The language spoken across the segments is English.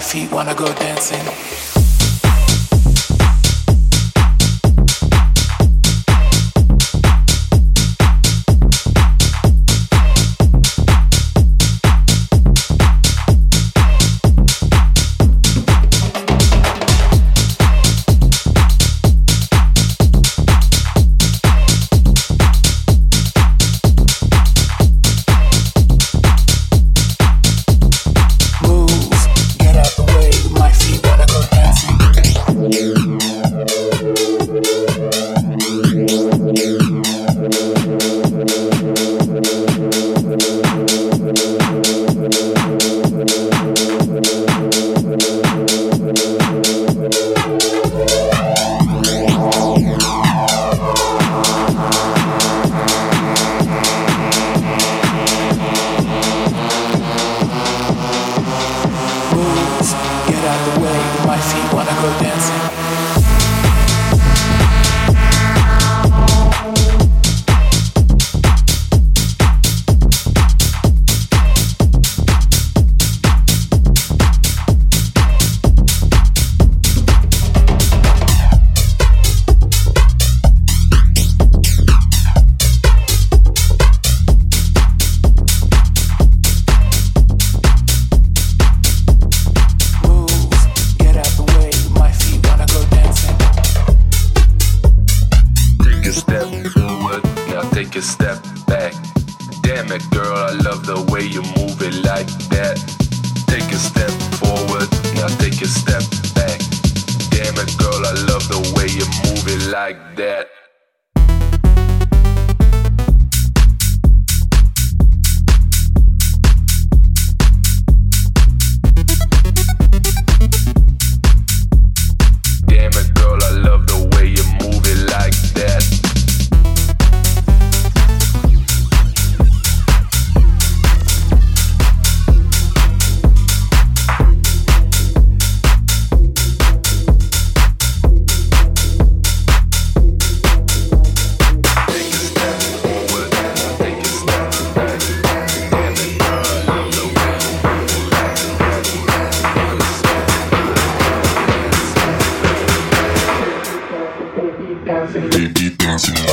feet wanna go dancing. that.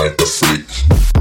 When you speak.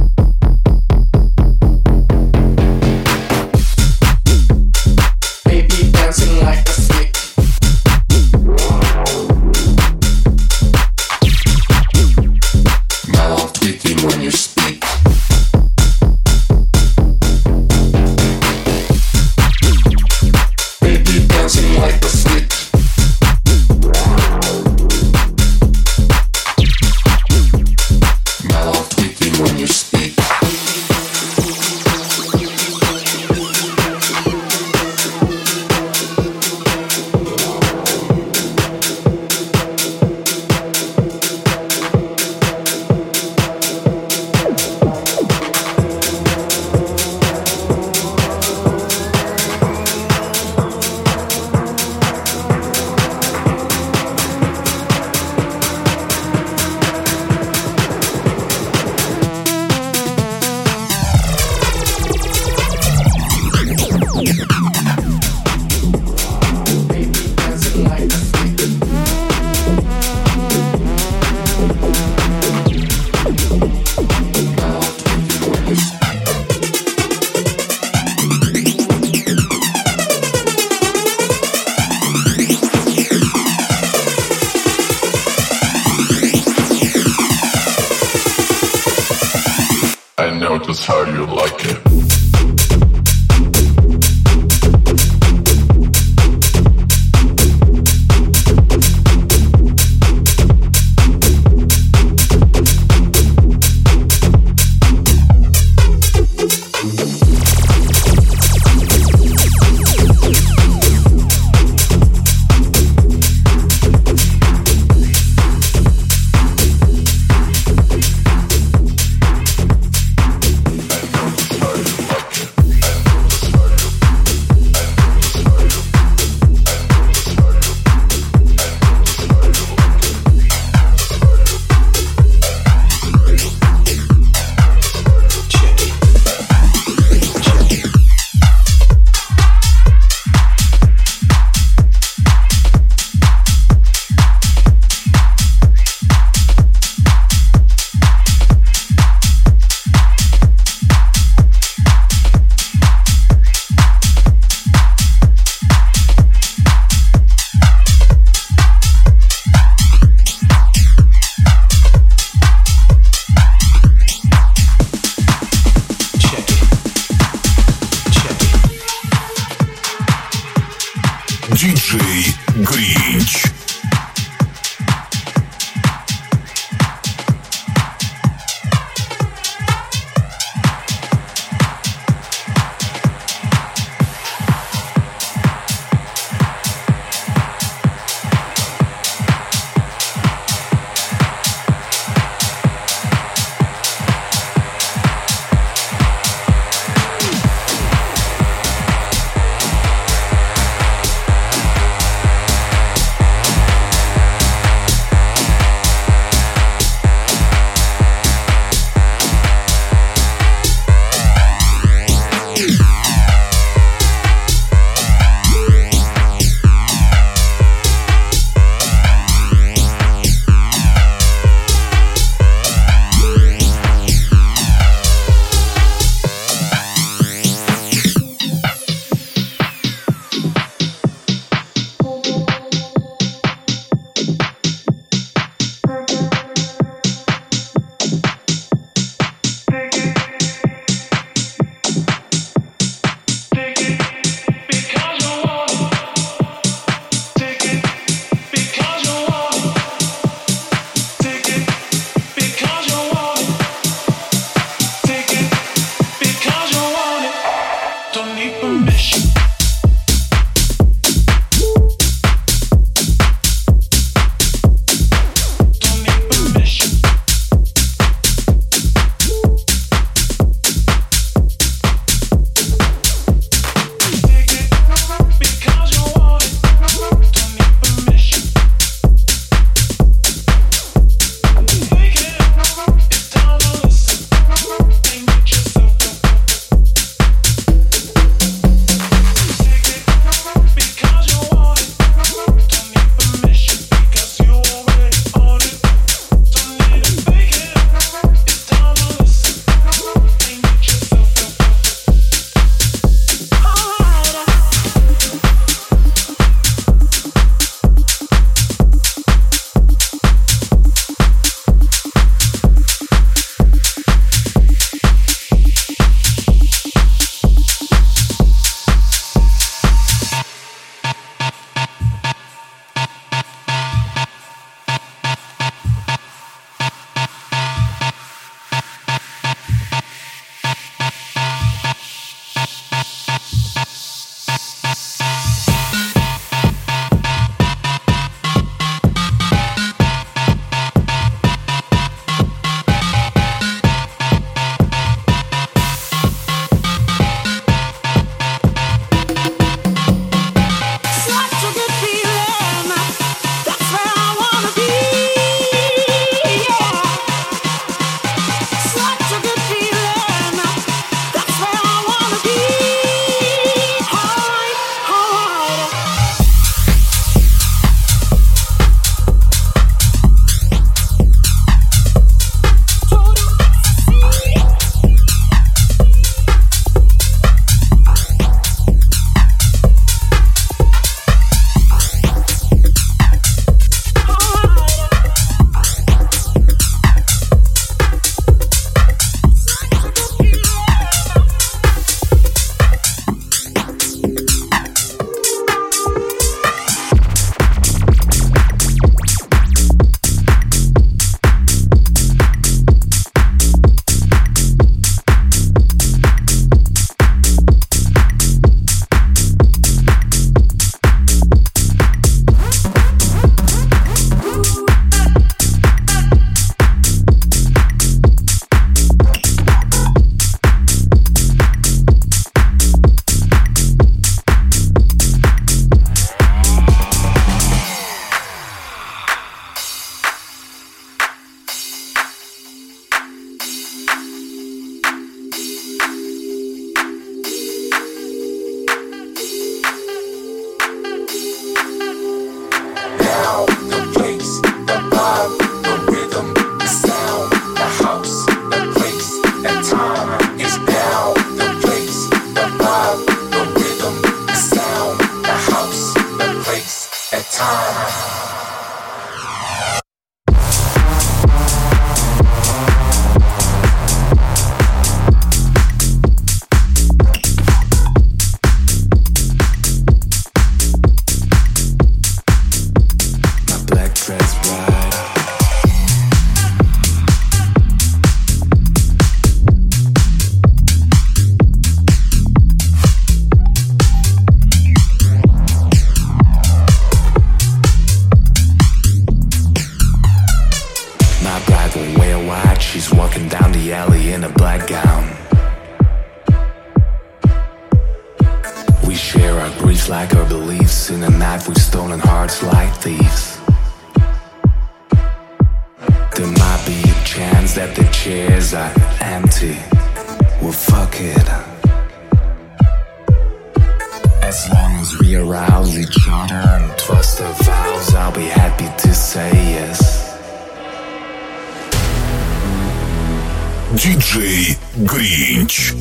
Диджей Гринч.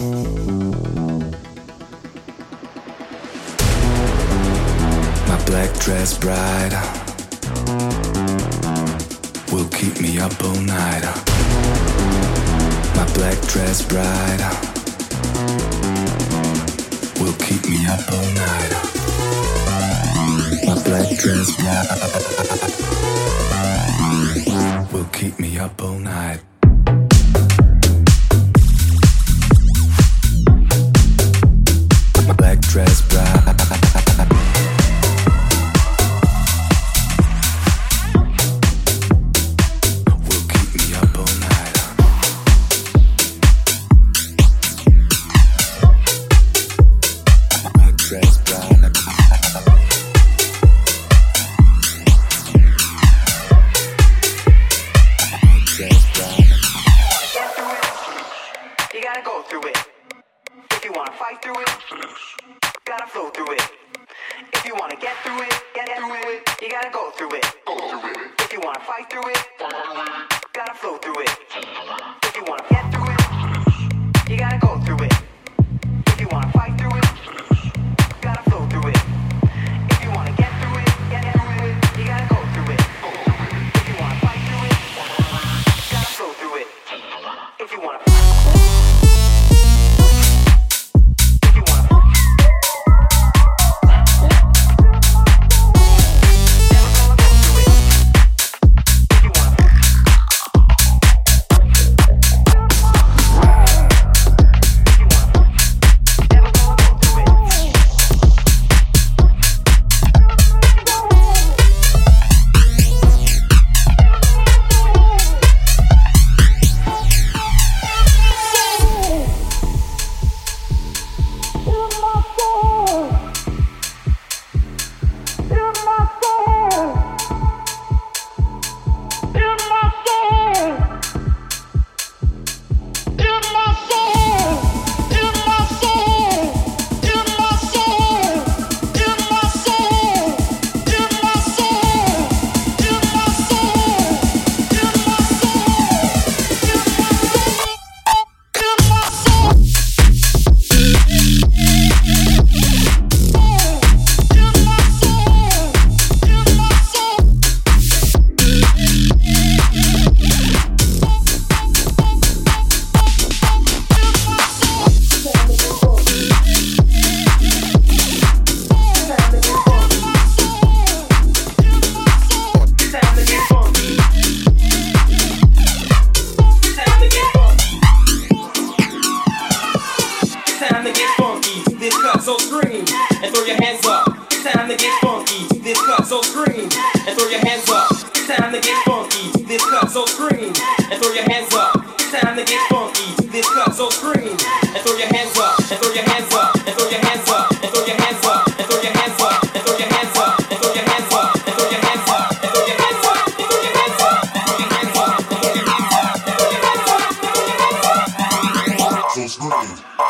My black dress bride will keep me up all night. My black dress bride will keep me up all night. My black dress bride will keep me up all night. dress bright.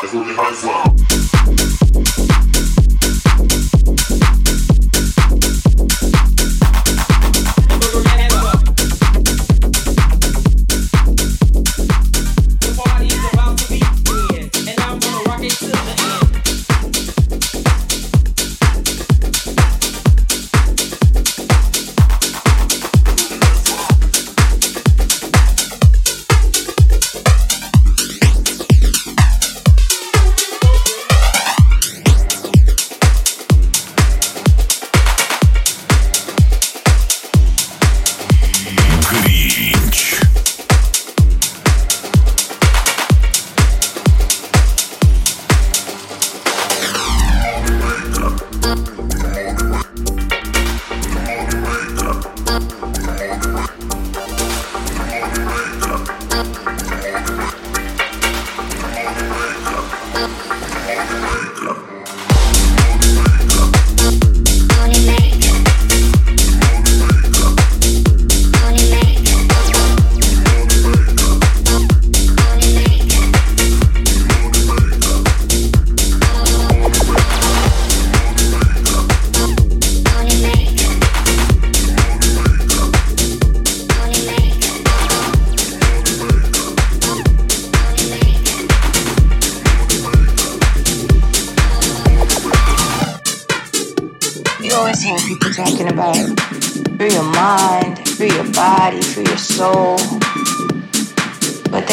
Cause we'll be home slow.